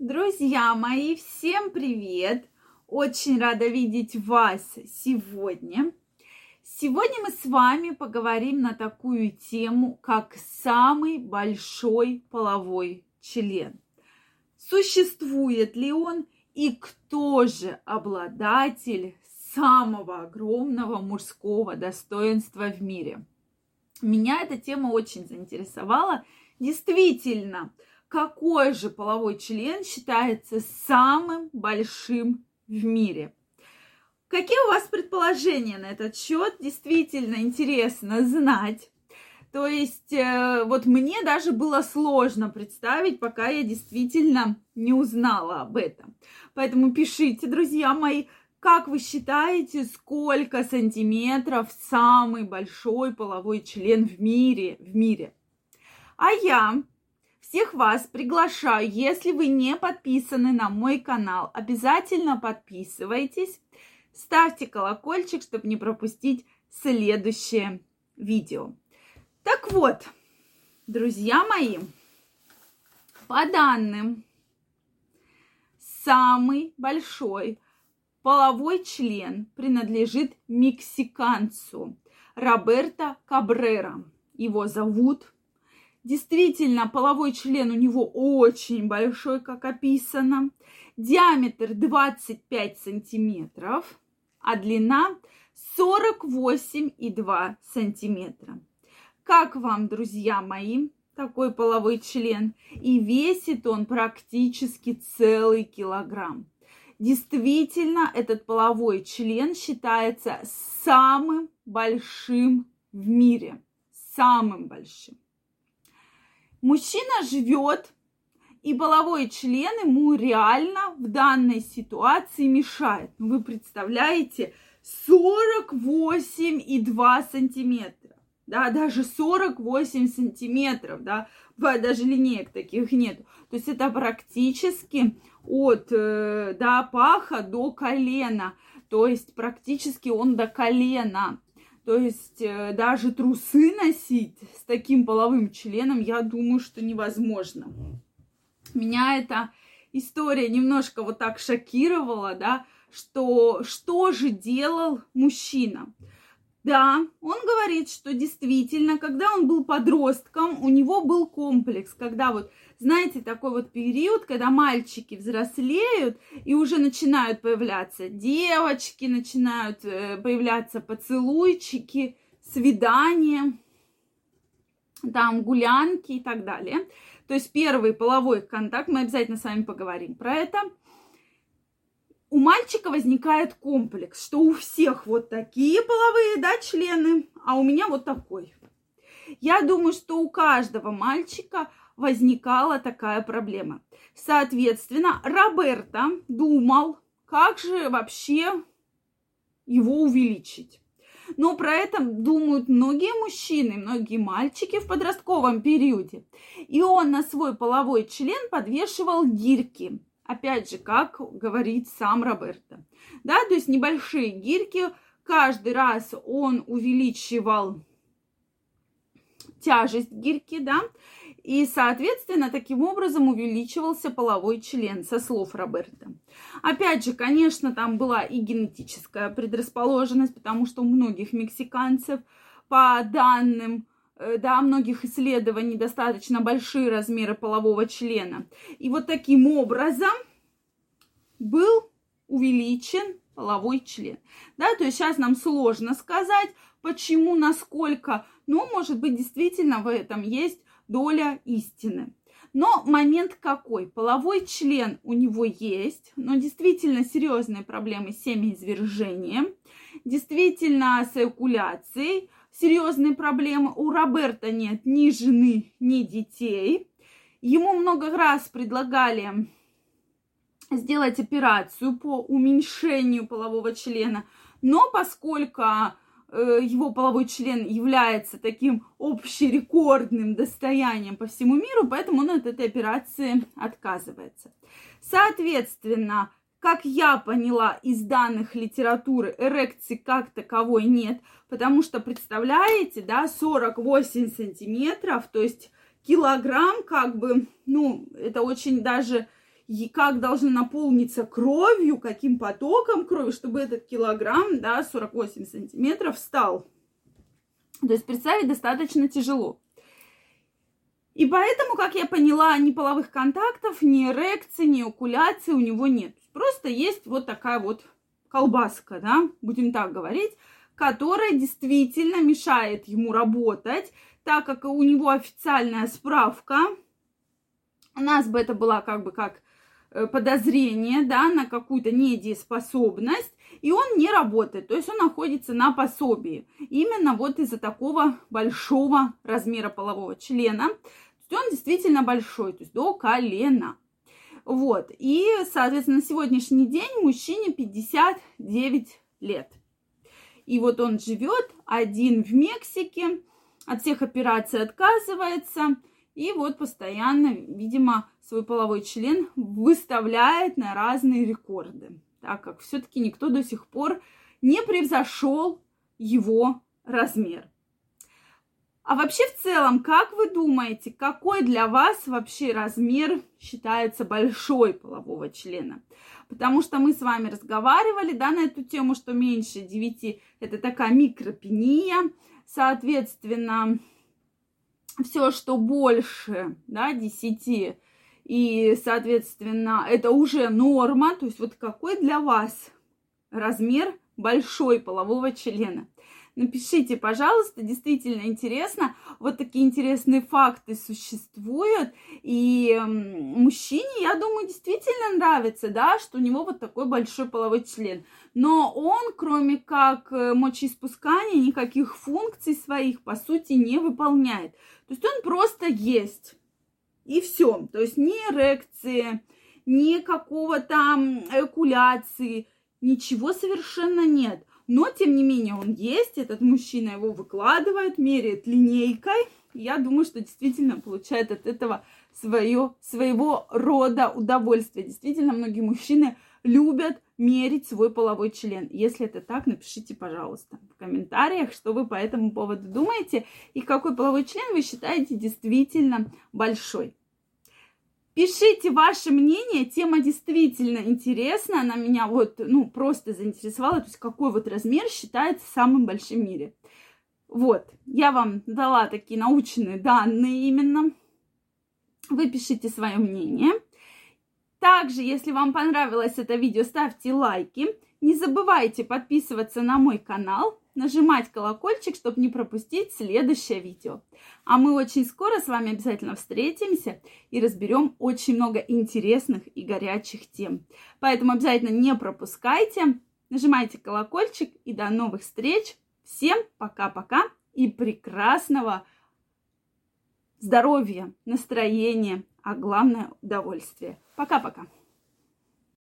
Друзья мои, всем привет! Очень рада видеть вас сегодня. Сегодня мы с вами поговорим на такую тему, как самый большой половой член. Существует ли он и кто же обладатель самого огромного мужского достоинства в мире? Меня эта тема очень заинтересовала. Действительно, какой же половой член считается самым большим в мире? Какие у вас предположения на этот счет? Действительно интересно знать. То есть, э, вот мне даже было сложно представить, пока я действительно не узнала об этом. Поэтому пишите, друзья мои, как вы считаете, сколько сантиметров самый большой половой член в мире? В мире? А я всех вас приглашаю, если вы не подписаны на мой канал, обязательно подписывайтесь, ставьте колокольчик, чтобы не пропустить следующее видео. Так вот, друзья мои, по данным, самый большой половой член принадлежит мексиканцу Роберто Кабрера. Его зовут Действительно, половой член у него очень большой, как описано. Диаметр 25 сантиметров, а длина 48,2 сантиметра. Как вам, друзья мои, такой половой член? И весит он практически целый килограмм. Действительно, этот половой член считается самым большим в мире. Самым большим. Мужчина живет, и половой член ему реально в данной ситуации мешает. Вы представляете, 48,2 сантиметра. Да, даже 48 сантиметров, да, даже линеек таких нет. То есть это практически от, э, да, паха до колена. То есть практически он до колена. То есть э, даже трусы носить с таким половым членом, я думаю, что невозможно. Меня эта история немножко вот так шокировала, да, что что же делал мужчина? Да, он говорит, что действительно, когда он был подростком, у него был комплекс, когда вот знаете, такой вот период, когда мальчики взрослеют и уже начинают появляться девочки, начинают э, появляться поцелуйчики, свидания, там гулянки и так далее. То есть первый половой контакт, мы обязательно с вами поговорим про это. У мальчика возникает комплекс, что у всех вот такие половые, да, члены, а у меня вот такой. Я думаю, что у каждого мальчика возникала такая проблема. Соответственно, Роберто думал, как же вообще его увеличить. Но про это думают многие мужчины, многие мальчики в подростковом периоде. И он на свой половой член подвешивал гирьки. Опять же, как говорит сам Роберто. Да, то есть небольшие гирьки. Каждый раз он увеличивал тяжесть гирьки, да, и, соответственно, таким образом увеличивался половой член, со слов Роберта. Опять же, конечно, там была и генетическая предрасположенность, потому что у многих мексиканцев, по данным да, многих исследований, достаточно большие размеры полового члена. И вот таким образом был увеличен половой член. Да, то есть сейчас нам сложно сказать, почему, насколько, но, может быть, действительно в этом есть доля истины. Но момент какой? Половой член у него есть, но действительно серьезные проблемы с семяизвержением, действительно с эякуляцией, серьезные проблемы. У Роберта нет ни жены, ни детей. Ему много раз предлагали сделать операцию по уменьшению полового члена, но поскольку Э, его половой член является таким общерекордным достоянием по всему миру, поэтому он от этой операции отказывается. Соответственно, как я поняла из данных литературы, эрекции как таковой нет, потому что, представляете, да, 48 сантиметров, то есть килограмм, как бы, ну, это очень даже и как должны наполниться кровью, каким потоком крови, чтобы этот килограмм, да, 48 сантиметров стал. То есть представить достаточно тяжело. И поэтому, как я поняла, ни половых контактов, ни эрекции, ни окуляции у него нет. Просто есть вот такая вот колбаска, да, будем так говорить, которая действительно мешает ему работать, так как у него официальная справка, у нас бы это была как бы как э, подозрение, да, на какую-то недееспособность, и он не работает, то есть он находится на пособии. Именно вот из-за такого большого размера полового члена. То есть он действительно большой, то есть до колена. Вот. И, соответственно, на сегодняшний день мужчине 59 лет. И вот он живет один в Мексике, от всех операций отказывается, и вот постоянно, видимо, свой половой член выставляет на разные рекорды, так как все-таки никто до сих пор не превзошел его размер. А вообще в целом, как вы думаете, какой для вас вообще размер считается большой полового члена? Потому что мы с вами разговаривали, да, на эту тему, что меньше 9 это такая микропения, соответственно, все, что больше, да, 10, и, соответственно, это уже норма, то есть вот какой для вас размер большой полового члена? Напишите, пожалуйста, действительно интересно. Вот такие интересные факты существуют. И мужчине, я думаю, действительно нравится, да, что у него вот такой большой половой член. Но он, кроме как э, мочеиспускания, никаких функций своих, по сути, не выполняет. То есть он просто есть. И все. То есть ни эрекции, ни какого-то экуляции, ничего совершенно нет. Но, тем не менее, он есть, этот мужчина его выкладывает, меряет линейкой. Я думаю, что действительно получает от этого свое, своего рода удовольствие. Действительно, многие мужчины любят мерить свой половой член. Если это так, напишите, пожалуйста, в комментариях, что вы по этому поводу думаете и какой половой член вы считаете действительно большой. Пишите ваше мнение, тема действительно интересна, она меня вот, ну, просто заинтересовала, то есть какой вот размер считается самым большим в мире. Вот, я вам дала такие научные данные именно. Вы пишите свое мнение. Также, если вам понравилось это видео, ставьте лайки. Не забывайте подписываться на мой канал, нажимать колокольчик, чтобы не пропустить следующее видео. А мы очень скоро с вами обязательно встретимся и разберем очень много интересных и горячих тем. Поэтому обязательно не пропускайте, нажимайте колокольчик и до новых встреч. Всем пока-пока и прекрасного здоровья, настроения, а главное удовольствия. Пока-пока.